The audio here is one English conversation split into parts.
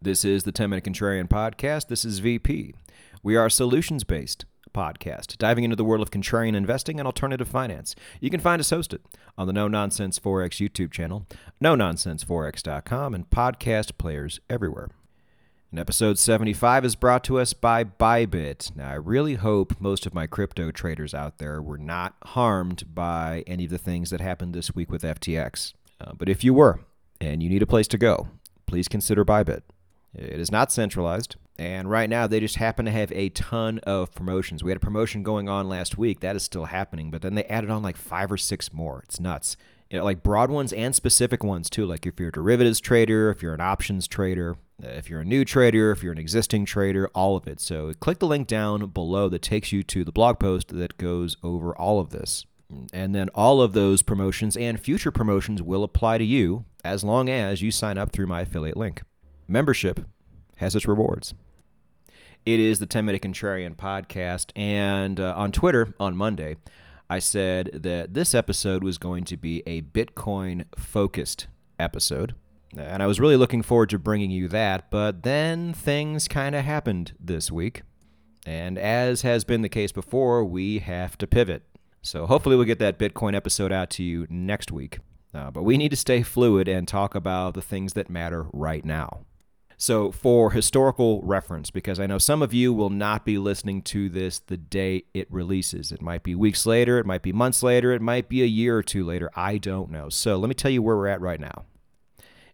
This is the 10 Minute Contrarian Podcast. This is VP. We are a solutions based podcast, diving into the world of contrarian investing and alternative finance. You can find us hosted on the No Nonsense Forex YouTube channel, no nonsenseforex.com, and podcast players everywhere. And episode 75 is brought to us by Bybit. Now, I really hope most of my crypto traders out there were not harmed by any of the things that happened this week with FTX. Uh, but if you were, and you need a place to go, please consider Bybit. It is not centralized, and right now they just happen to have a ton of promotions. We had a promotion going on last week, that is still happening, but then they added on like five or six more. It's nuts. You know, like broad ones and specific ones too. Like if you're a derivatives trader, if you're an options trader, if you're a new trader, if you're an existing trader, all of it. So click the link down below that takes you to the blog post that goes over all of this. And then all of those promotions and future promotions will apply to you as long as you sign up through my affiliate link. Membership has its rewards. It is the 10 Minute Contrarian podcast. And uh, on Twitter on Monday, I said that this episode was going to be a Bitcoin focused episode. And I was really looking forward to bringing you that, but then things kind of happened this week. And as has been the case before, we have to pivot. So hopefully we'll get that Bitcoin episode out to you next week. Uh, but we need to stay fluid and talk about the things that matter right now. So, for historical reference, because I know some of you will not be listening to this the day it releases. It might be weeks later, it might be months later, it might be a year or two later. I don't know. So, let me tell you where we're at right now.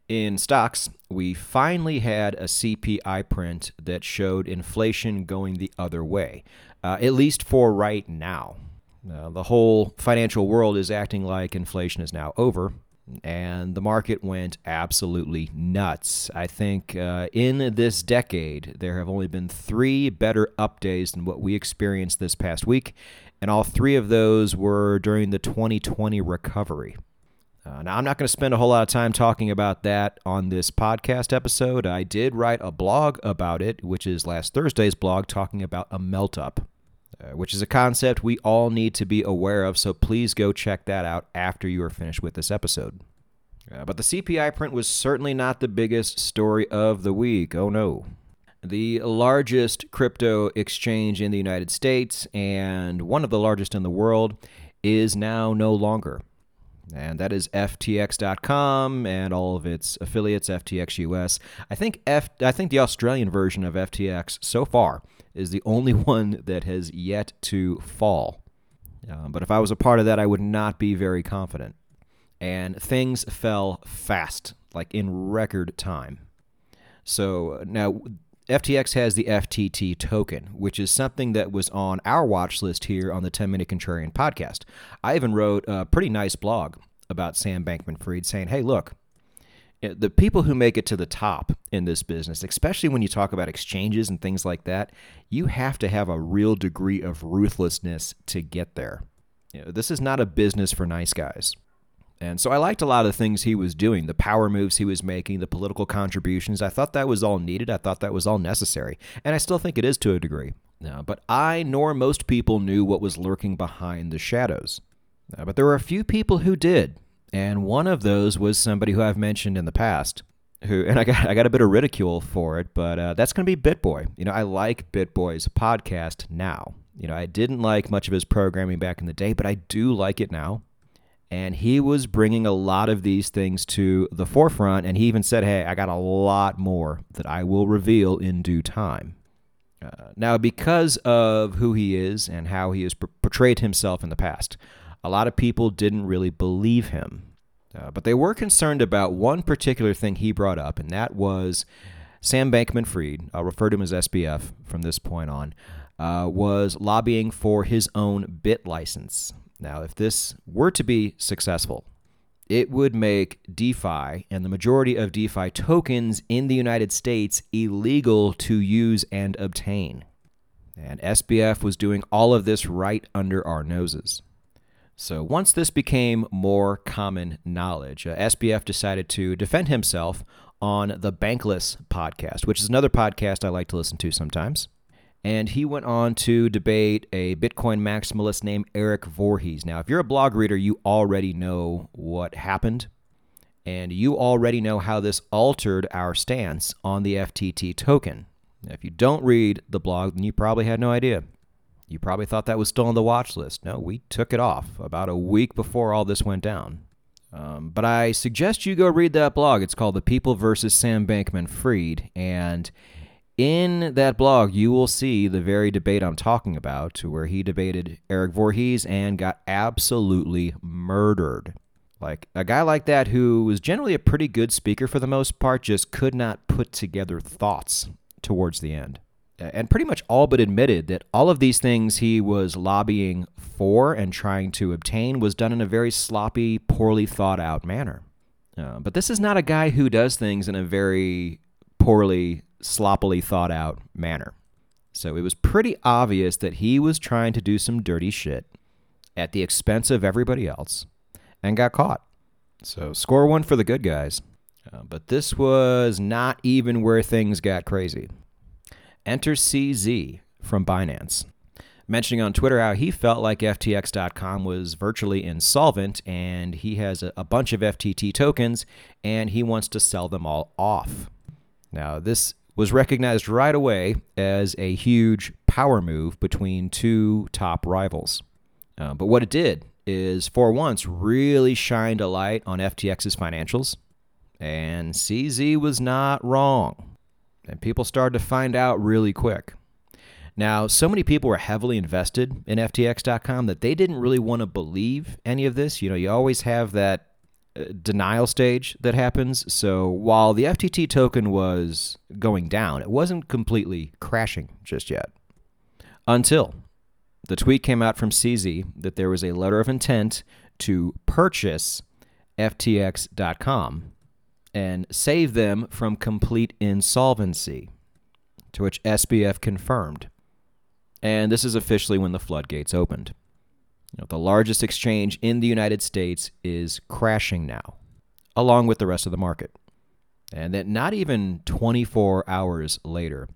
In stocks, we finally had a CPI print that showed inflation going the other way, uh, at least for right now. Uh, the whole financial world is acting like inflation is now over, and the market went absolutely nuts. I think uh, in this decade, there have only been three better up days than what we experienced this past week, and all three of those were during the 2020 recovery. Uh, now, I'm not going to spend a whole lot of time talking about that on this podcast episode. I did write a blog about it, which is last Thursday's blog, talking about a melt up uh, which is a concept we all need to be aware of. So please go check that out after you are finished with this episode. Uh, but the CPI print was certainly not the biggest story of the week. Oh no. The largest crypto exchange in the United States and one of the largest in the world is now no longer. And that is FTX.com and all of its affiliates, FTX US. I think F I think the Australian version of FTX so far is the only one that has yet to fall. Uh, but if I was a part of that, I would not be very confident. And things fell fast, like in record time. So now FTX has the FTT token, which is something that was on our watch list here on the 10 Minute Contrarian podcast. I even wrote a pretty nice blog about Sam Bankman Fried saying, hey, look, the people who make it to the top in this business, especially when you talk about exchanges and things like that, you have to have a real degree of ruthlessness to get there. You know, this is not a business for nice guys. And so I liked a lot of the things he was doing, the power moves he was making, the political contributions. I thought that was all needed. I thought that was all necessary. And I still think it is to a degree. But I nor most people knew what was lurking behind the shadows. but there were a few people who did. And one of those was somebody who I've mentioned in the past, who and I got I got a bit of ridicule for it, but uh, that's going to be BitBoy. You know, I like BitBoy's podcast now. You know, I didn't like much of his programming back in the day, but I do like it now. And he was bringing a lot of these things to the forefront, and he even said, "Hey, I got a lot more that I will reveal in due time." Uh, now, because of who he is and how he has portrayed himself in the past, a lot of people didn't really believe him. Uh, but they were concerned about one particular thing he brought up, and that was Sam Bankman Fried, I'll refer to him as SBF from this point on, uh, was lobbying for his own bit license. Now, if this were to be successful, it would make DeFi and the majority of DeFi tokens in the United States illegal to use and obtain. And SBF was doing all of this right under our noses. So once this became more common knowledge, uh, SBF decided to defend himself on the Bankless podcast, which is another podcast I like to listen to sometimes. And he went on to debate a Bitcoin maximalist named Eric Voorhees. Now, if you're a blog reader, you already know what happened. And you already know how this altered our stance on the FTT token. If you don't read the blog, then you probably had no idea. You probably thought that was still on the watch list. No, we took it off about a week before all this went down. Um, but I suggest you go read that blog. It's called The People versus Sam Bankman Fried. And in that blog, you will see the very debate I'm talking about, where he debated Eric Voorhees and got absolutely murdered. Like a guy like that, who was generally a pretty good speaker for the most part, just could not put together thoughts towards the end. And pretty much all but admitted that all of these things he was lobbying for and trying to obtain was done in a very sloppy, poorly thought out manner. Uh, but this is not a guy who does things in a very poorly sloppily thought out manner. So it was pretty obvious that he was trying to do some dirty shit at the expense of everybody else and got caught. So score one for the good guys. Uh, but this was not even where things got crazy. Enter CZ from Binance, mentioning on Twitter how he felt like FTX.com was virtually insolvent and he has a, bunch of FTT tokens and he wants to sell them all off. Now, this was recognized right away as a huge power move between two top rivals. Uh, but what it did is, for once, really shined a light on FTX's financials, and CZ was not wrong. And people started to find out really quick. Now, so many people were heavily invested in FTX.com that they didn't really want to believe any of this. You know, you always have that uh, denial stage that happens. So while the FTT token was going down, it wasn't completely crashing just yet. Until the tweet came out from CZ that there was a letter of intent to purchase FTX.com and save them from complete insolvency, to which SBF confirmed. And this is officially when the floodgates opened. You know, the largest exchange in the United States is crashing now, along with the rest of the market. And that not even 24 hours later,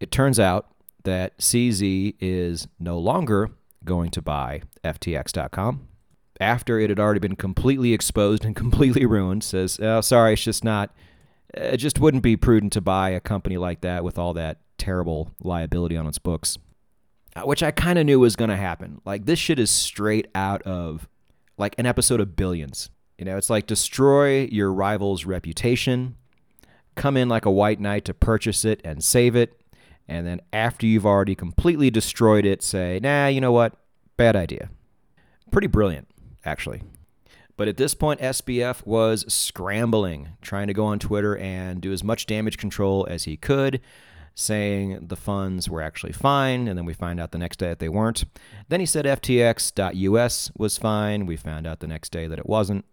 it turns out that CZ is no longer going to buy FTX.com after it had already been completely exposed and completely ruined. Says, oh, sorry, it's just not, it just wouldn't be prudent to buy a company like that with all that terrible liability on its books. Uh, which I kind of knew was going to happen. Like this shit is straight out of like an episode of Billions. You know, it's like destroy your rival's reputation, come in like a white knight to purchase it and save it, and then after you've already completely destroyed it, say, "Nah, you know what? Bad idea." Pretty brilliant, actually. But at this point, SBF was scrambling, trying to go on Twitter and do as much damage control as he could saying the funds were actually fine, and then we find out the next day that they weren't. Then he said FTX.us was fine. We found out the next day that it wasn't.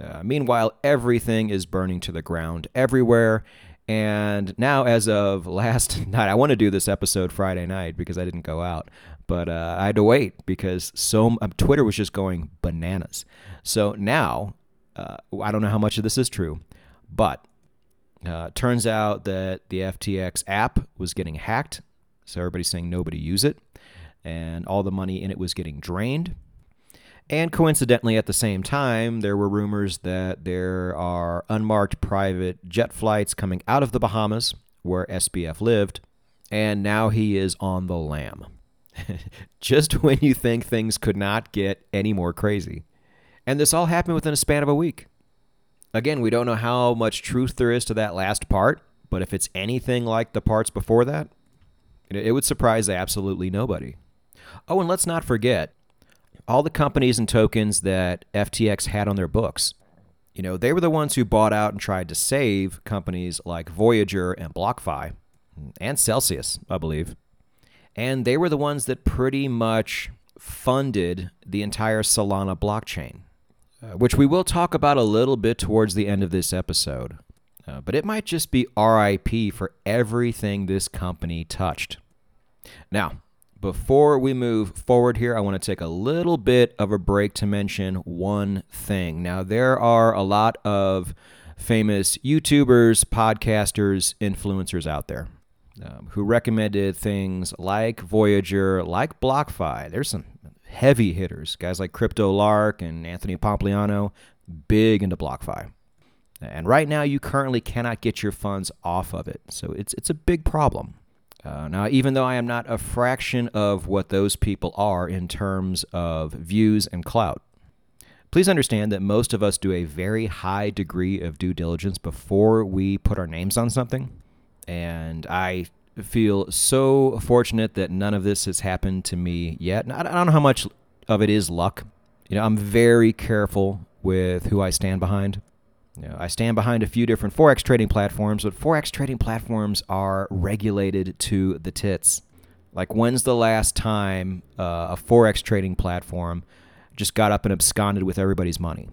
Uh, meanwhile, everything is burning to the ground everywhere. And now, as of last night, I want to do this episode Friday night because I didn't go out, but uh, I had to wait because so um, Twitter was just going bananas. So now, uh, I don't know how much of this is true, but uh, turns out that the FTX app was getting hacked, so everybody's saying nobody use it, and all the money in it was getting drained. And coincidentally, at the same time, there were rumors that there are unmarked private jet flights coming out of the Bahamas, where SBF lived, and now he is on the lam. Just when you think things could not get any more crazy. And this all happened within a span of a week. Again, we don't know how much truth there is to that last part, but if it's anything like the parts before that, it would surprise absolutely nobody. Oh, and let's not forget all the companies and tokens that FTX had on their books. You know, they were the ones who bought out and tried to save companies like Voyager and BlockFi and Celsius, I believe. And they were the ones that pretty much funded the entire Solana blockchain. Uh, which we will talk about a little bit towards the end of this episode. Uh, but it might just be RIP for everything this company touched. Now, before we move forward here, I want to take a little bit of a break to mention one thing. Now, there are a lot of famous YouTubers, podcasters, influencers out there um, who recommended things like Voyager, like BlockFi. There's some heavy hitters, guys like Crypto Lark and Anthony Pompliano, big into BlockFi. And right now, you currently cannot get your funds off of it. So it's, it's a big problem. Uh, now, even though I am not a fraction of what those people are in terms of views and clout, please understand that most of us do a very high degree of due diligence before we put our names on something. And I feel so fortunate that none of this has happened to me yet. I don't know how much of it is luck. You know, I'm very careful with who I stand behind. You know, I stand behind a few different forex trading platforms, but forex trading platforms are regulated to the tits. Like, when's the last time uh, a forex trading platform just got up and absconded with everybody's money?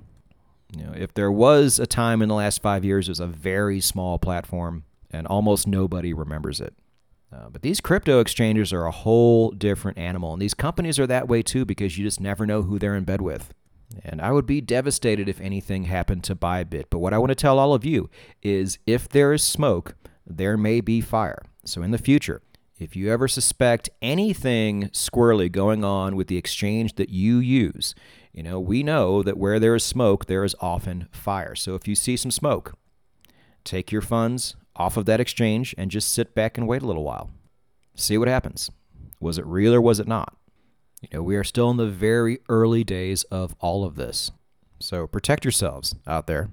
You know, if there was a time in the last five years, it was a very small platform, and almost nobody remembers it. Uh, but these crypto exchanges are a whole different animal, and these companies are that way too because you just never know who they're in bed with. And I would be devastated if anything happened to Bybit. But what I want to tell all of you is if there is smoke, there may be fire. So in the future, if you ever suspect anything squirrely going on with the exchange that you use, you know, we know that where there is smoke, there is often fire. So if you see some smoke, take your funds off of that exchange and just sit back and wait a little while. See what happens. Was it real or was it not? You know, we are still in the very early days of all of this. So protect yourselves out there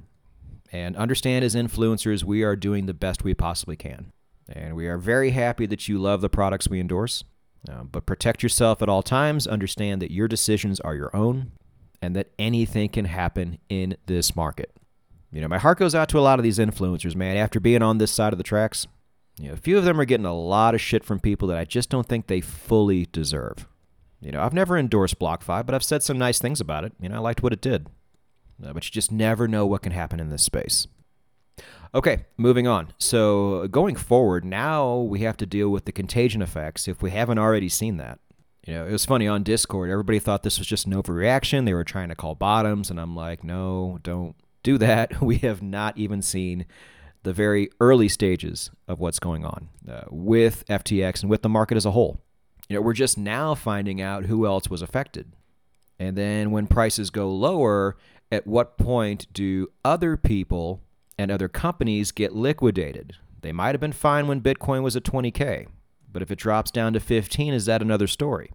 and understand as influencers, we are doing the best we possibly can. And we are very happy that you love the products we endorse. Uh, but protect yourself at all times. Understand that your decisions are your own and that anything can happen in this market. You know, my heart goes out to a lot of these influencers, man. After being on this side of the tracks, you know, a few of them are getting a lot of shit from people that I just don't think they fully deserve. You know, I've never endorsed BlockFi, but I've said some nice things about it. You know, I liked what it did. Uh, but you just never know what can happen in this space. Okay, moving on. So going forward, now we have to deal with the contagion effects if we haven't already seen that. You know, it was funny on Discord. Everybody thought this was just an overreaction. They were trying to call bottoms, and I'm like, no, don't do that. We have not even seen the very early stages of what's going on uh, with FTX and with the market as a whole. You know, we're just now finding out who else was affected. And then when prices go lower, at what point do other people and other companies get liquidated? They might have been fine when Bitcoin was at 20K, but if it drops down to 15, is that another story?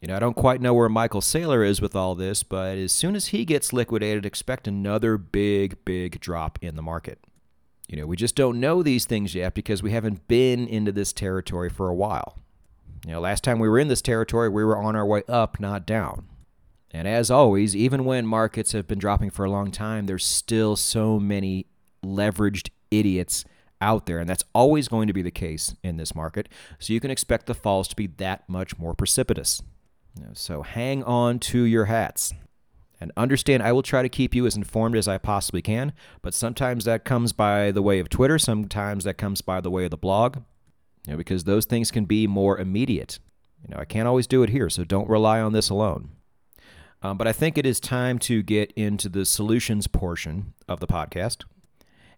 You know, I don't quite know where Michael Saylor is with all this, but as soon as he gets liquidated, expect another big, big drop in the market. You know, we just don't know these things yet because we haven't been into this territory for a while. You know, last time we were in this territory, we were on our way up, not down. And as always, even when markets have been dropping for a long time, there's still so many leveraged idiots out there. And that's always going to be the case in this market. So you can expect the falls to be that much more precipitous. So hang on to your hats. And understand, I will try to keep you as informed as I possibly can, but sometimes that comes by the way of Twitter, sometimes that comes by the way of the blog you know, because those things can be more immediate. You know, I can't always do it here, so don't rely on this alone. Um, but I think it is time to get into the solutions portion of the podcast.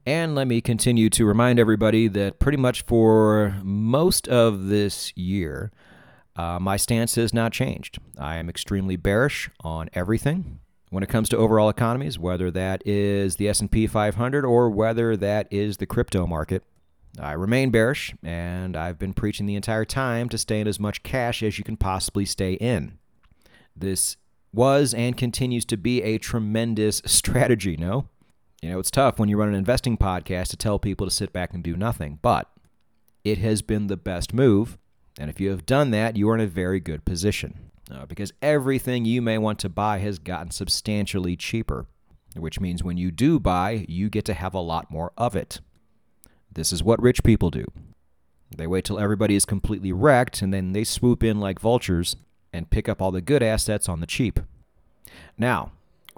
And let me continue to remind everybody that pretty much for most of this year, uh, my stance has not changed. I am extremely bearish on everything when it comes to overall economies, whether that is the S&P 500 or whether that is the crypto market. I remain bearish, and I've been preaching the entire time to stay in as much cash as you can possibly stay in. This was and continues to be a tremendous strategy, no? You know, it's tough when you run an investing podcast to tell people to sit back and do nothing, but it has been the best move. And if you have done that, you are in a very good position uh, because everything you may want to buy has gotten substantially cheaper, which means when you do buy, you get to have a lot more of it. This is what rich people do. They wait till everybody is completely wrecked and then they swoop in like vultures and pick up all the good assets on the cheap. Now,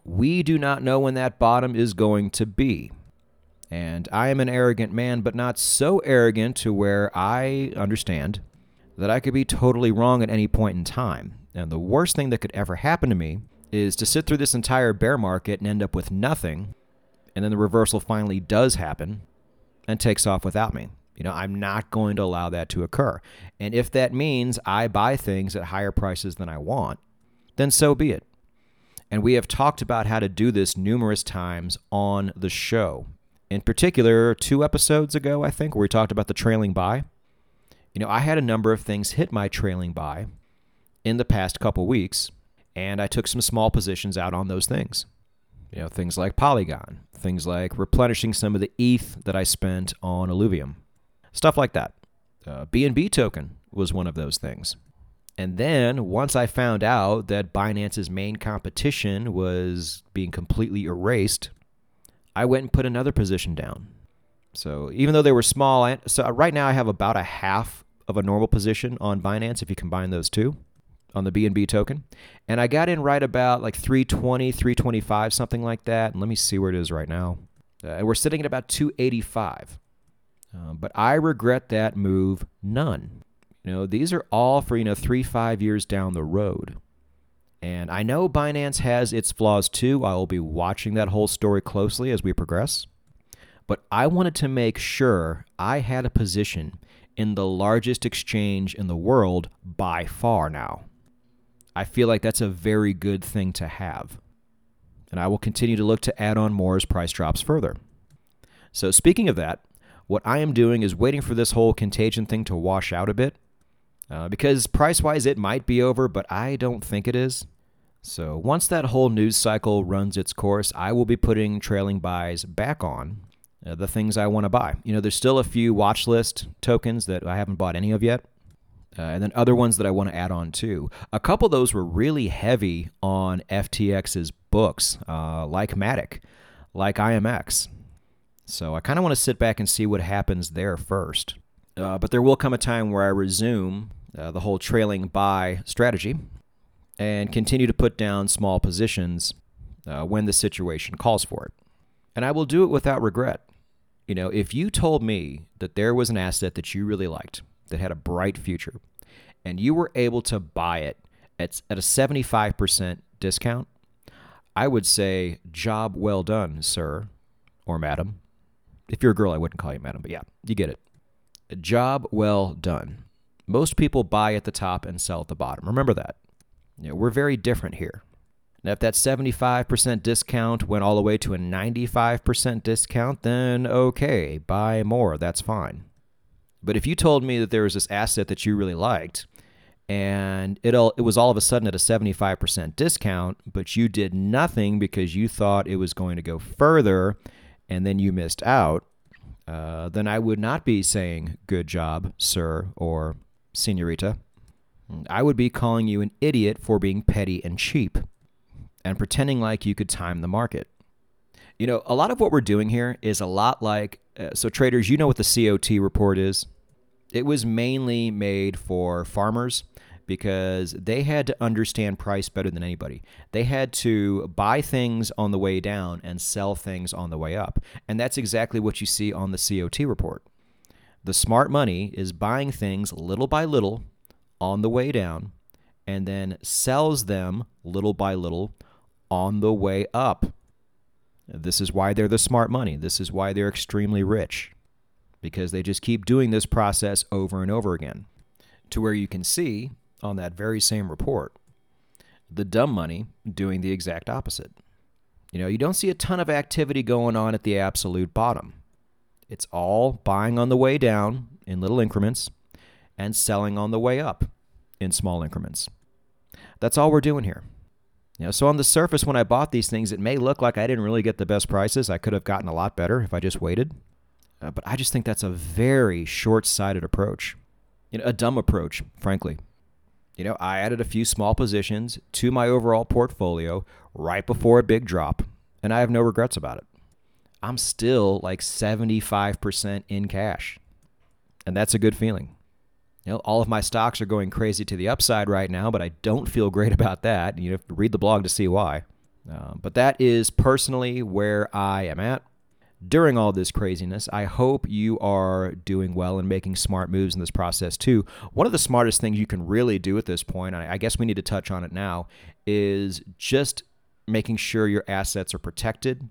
we do not know when that bottom is going to be. And I am an arrogant man, but not so arrogant to where I understand that I could be totally wrong at any point in time. And the worst thing that could ever happen to me is to sit through this entire bear market and end up with nothing. And then the reversal finally does happen and takes off without me. You know, I'm not going to allow that to occur. And if that means I buy things at higher prices than I want, then so be it. And we have talked about how to do this numerous times on the show. In particular, two episodes ago, I think, where we talked about the trailing buy. You know, I had a number of things hit my trailing buy in the past couple weeks, and I took some small positions out on those things. You know, things like Polygon, things like replenishing some of the ETH that I spent on Illuvium, stuff like that. Uh, BNB token was one of those things. And then once I found out that Binance's main competition was being completely erased, I went and put another position down. So even though they were small, so right now I have about a half of a normal position on Binance if you combine those two on the BNB token. And I got in right about like 320, 325, something like that. And let me see where it is right now. Uh, we're sitting at about 285. Uh, but I regret that move none. You know, these are all for, you know, three, five years down the road. And I know Binance has its flaws too. I will be watching that whole story closely as we progress. But I wanted to make sure I had a position in the largest exchange in the world by far now. I feel like that's a very good thing to have. And I will continue to look to add on more as price drops further. So, speaking of that, what I am doing is waiting for this whole contagion thing to wash out a bit. Uh, because price wise, it might be over, but I don't think it is. So, once that whole news cycle runs its course, I will be putting trailing buys back on uh, the things I want to buy. You know, there's still a few watch list tokens that I haven't bought any of yet uh, and then other ones that I want to add on too. A couple of those were really heavy on FTX's books, uh, like Matic, like IMX. So I kind of want to sit back and see what happens there first. Uh, but there will come a time where I resume uh, the whole trailing buy strategy and continue to put down small positions uh, when the situation calls for it. And I will do it without regret. You know, if you told me that there was an asset that you really liked, that had a bright future, and you were able to buy it at, at a 75% discount, I would say, job well done, sir or madam. If you're a girl, I wouldn't call you madam, but yeah, you get it. A job well done. Most people buy at the top and sell at the bottom. Remember that. You know, we're very different here. Now, if that 75% discount went all the way to a 95% discount, then okay, buy more. That's fine. But if you told me that there was this asset that you really liked and it all, it was all of a sudden at a 75% discount, but you did nothing because you thought it was going to go further and then you missed out, uh, then I would not be saying good job, sir or senorita. I would be calling you an idiot for being petty and cheap and pretending like you could time the market. You know, a lot of what we're doing here is a lot like uh, so, traders, you know what the COT report is? It was mainly made for farmers because they had to understand price better than anybody. They had to buy things on the way down and sell things on the way up. And that's exactly what you see on the COT report. The smart money is buying things little by little on the way down and then sells them little by little on the way up. This is why they're the smart money. This is why they're extremely rich because they just keep doing this process over and over again. To where you can see on that very same report the dumb money doing the exact opposite. You know, you don't see a ton of activity going on at the absolute bottom. It's all buying on the way down in little increments and selling on the way up in small increments. That's all we're doing here. You know, so on the surface, when I bought these things, it may look like I didn't really get the best prices. I could have gotten a lot better if I just waited. Uh, but I just think that's a very short-sighted approach, you know, a dumb approach, frankly. You know, I added a few small positions to my overall portfolio right before a big drop, and I have no regrets about it. I'm still like 75% in cash, and that's a good feeling. You know, all of my stocks are going crazy to the upside right now, but I don't feel great about that. You have to read the blog to see why. Uh, but that is personally where I am at during all this craziness. I hope you are doing well and making smart moves in this process too. One of the smartest things you can really do at this point, I guess we need to touch on it now, is just making sure your assets are protected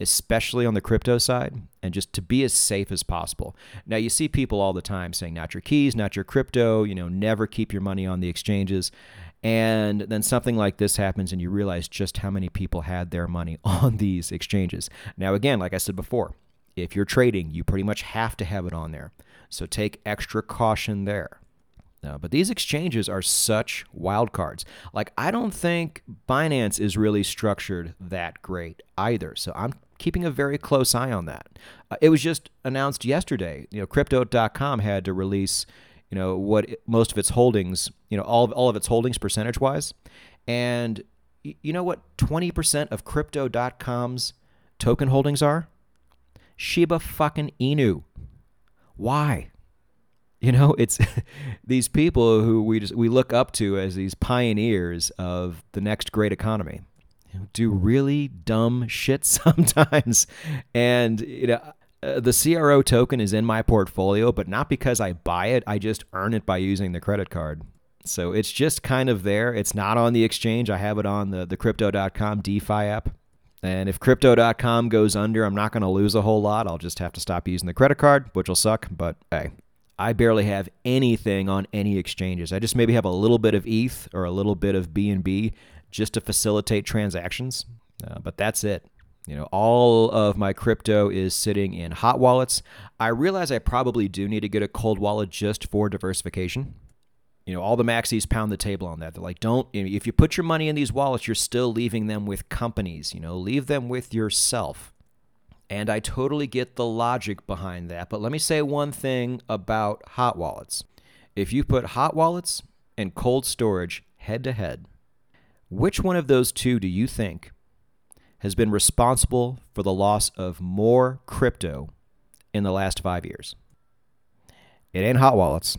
especially on the crypto side, and just to be as safe as possible. Now, you see people all the time saying, not your keys, not your crypto, you know, never keep your money on the exchanges. And then something like this happens, and you realize just how many people had their money on these exchanges. Now, again, like I said before, If you're trading, you pretty much have to have it on there. So take extra caution there. Uh, but these exchanges are such wild cards. Like, I don't think Binance is really structured that great either. So I'm keeping a very close eye on that. Uh, it was just announced yesterday. You know, Crypto.com had to release, you know, what it, most of its holdings, you know, all of, all of its holdings percentage wise. And you know what 20% of Crypto.com's token holdings are? Shiba fucking Inu. Why? You know, it's these people who we just we look up to as these pioneers of the next great economy. Do really dumb shit sometimes, and you know. Uh, the CRO token is in my portfolio, but not because I buy it. I just earn it by using the credit card. So it's just kind of there. It's not on the exchange. I have it on the, the crypto.com DeFi app. And if crypto.com goes under, I'm not going to lose a whole lot. I'll just have to stop using the credit card, which will suck. But hey, I barely have anything on any exchanges. I just maybe have a little bit of ETH or a little bit of BNB just to facilitate transactions, uh, but that's it. You know, all of my crypto is sitting in hot wallets. I realize I probably do need to get a cold wallet just for diversification. You know, all the maxis pound the table on that. They're like, don't, you know, if you put your money in these wallets, you're still leaving them with companies. You know, leave them with yourself. And I totally get the logic behind that. But let me say one thing about hot wallets. If you put hot wallets and cold storage head to head, which one of those two do you think has been responsible for the loss of more crypto in the last five years? It ain't hot wallets.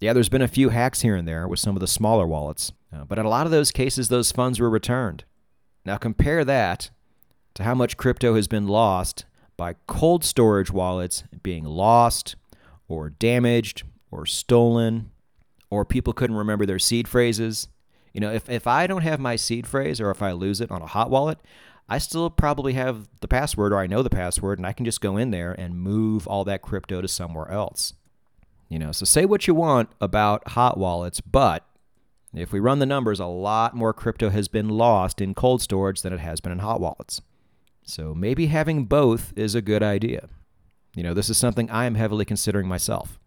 Yeah, there's been a few hacks here and there with some of the smaller wallets, uh, but in a lot of those cases, those funds were returned. Now compare that to how much crypto has been lost by cold storage wallets being lost or damaged or stolen or people couldn't remember their seed phrases. You know, if, if I don't have my seed phrase or if I lose it on a hot wallet, I still probably have the password or I know the password and I can just go in there and move all that crypto to somewhere else. You know, so say what you want about hot wallets, but if we run the numbers, a lot more crypto has been lost in cold storage than it has been in hot wallets. So maybe having both is a good idea. You know, this is something I am heavily considering myself.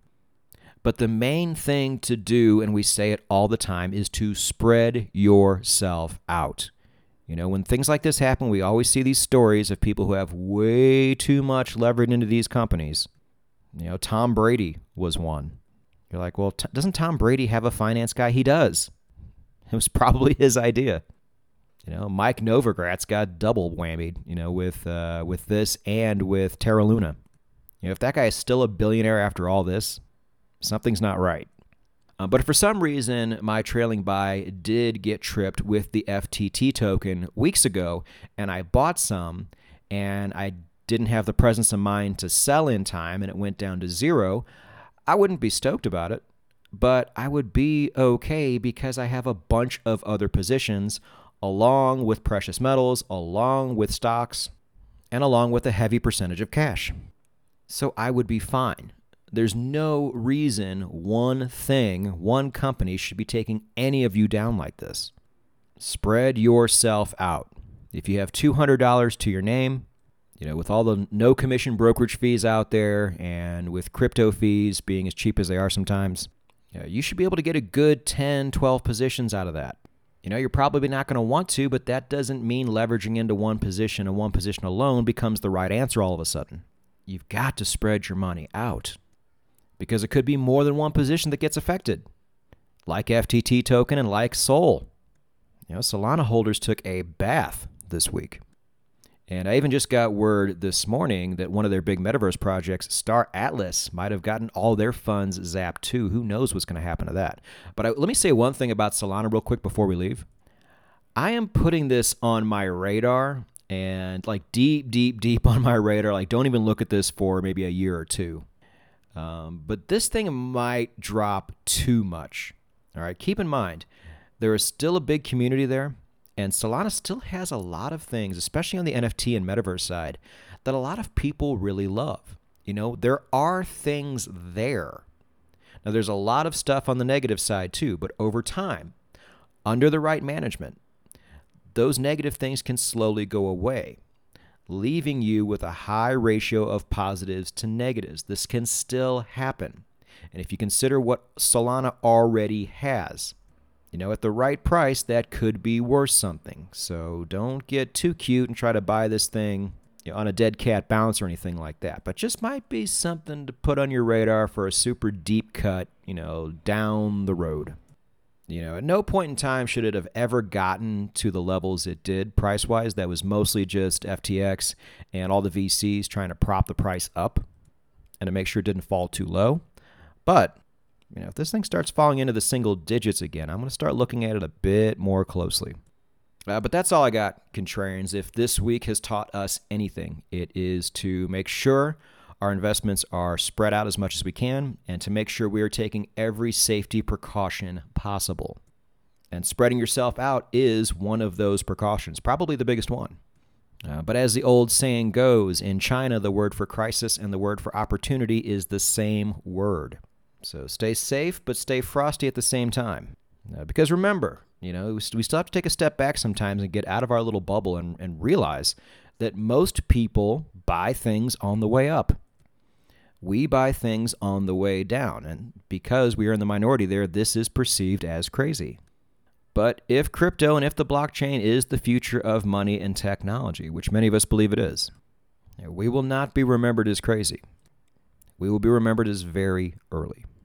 But the main thing to do, and we say it all the time, is to spread yourself out. You know, when things like this happen, we always see these stories of people who have way too much leverage into these companies. You know, Tom Brady was one. You're like, well, t- doesn't Tom Brady have a finance guy? He does. It was probably his idea. You know, Mike Novogratz got double whammied, you know, with uh, with this and with Terra Luna. You know, if that guy is still a billionaire after all this, something's not right. Uh, but for some reason, my trailing buy did get tripped with the FTT token weeks ago, and I bought some, and I didn't have the presence of mind to sell in time, and it went down to zero. I wouldn't be stoked about it, but I would be okay because I have a bunch of other positions along with precious metals, along with stocks, and along with a heavy percentage of cash. So I would be fine. There's no reason one thing, one company should be taking any of you down like this. Spread yourself out. If you have $200 to your name, you know, with all the no commission brokerage fees out there and with crypto fees being as cheap as they are sometimes, you, know, you should be able to get a good 10, 12 positions out of that. You know, you're probably not going to want to, but that doesn't mean leveraging into one position and one position alone becomes the right answer all of a sudden. You've got to spread your money out because it could be more than one position that gets affected, like FTT token and like Sol. You know, Solana holders took a bath this week. And I even just got word this morning that one of their big metaverse projects, Star Atlas, might have gotten all their funds zapped too. Who knows what's going to happen to that? But I, let me say one thing about Solana real quick before we leave. I am putting this on my radar and like deep, deep, deep on my radar. Like, don't even look at this for maybe a year or two. Um, but this thing might drop too much. All right, keep in mind, there is still a big community there and Solana still has a lot of things, especially on the NFT and metaverse side, that a lot of people really love. You know, there are things there. Now, there's a lot of stuff on the negative side too, but over time, under the right management, those negative things can slowly go away. Leaving you with a high ratio of positives to negatives. This can still happen. And if you consider what Solana already has, you know, at the right price, that could be worth something. So don't get too cute and try to buy this thing you know, on a dead cat bounce or anything like that. But just might be something to put on your radar for a super deep cut, you know, down the road. You know, at no point in time should it have ever gotten to the levels it did price wise. That was mostly just FTX and all the VCs trying to prop the price up and to make sure it didn't fall too low. But, you know, if this thing starts falling into the single digits again, I'm going to start looking at it a bit more closely. Uh, but that's all I got, contrarians. If this week has taught us anything, it is to make sure our investments are spread out as much as we can and to make sure we are taking every safety precaution possible. And spreading yourself out is one of those precautions, probably the biggest one. Uh, but as the old saying goes, in China, the word for crisis and the word for opportunity is the same word. So stay safe, but stay frosty at the same time. Uh, because remember, you know, we still have to take a step back sometimes and get out of our little bubble and, and realize that most people buy things on the way up we buy things on the way down. And because we are in the minority there, this is perceived as crazy. But if crypto and if the blockchain is the future of money and technology, which many of us believe it is, we will not be remembered as crazy. We will be remembered as very early.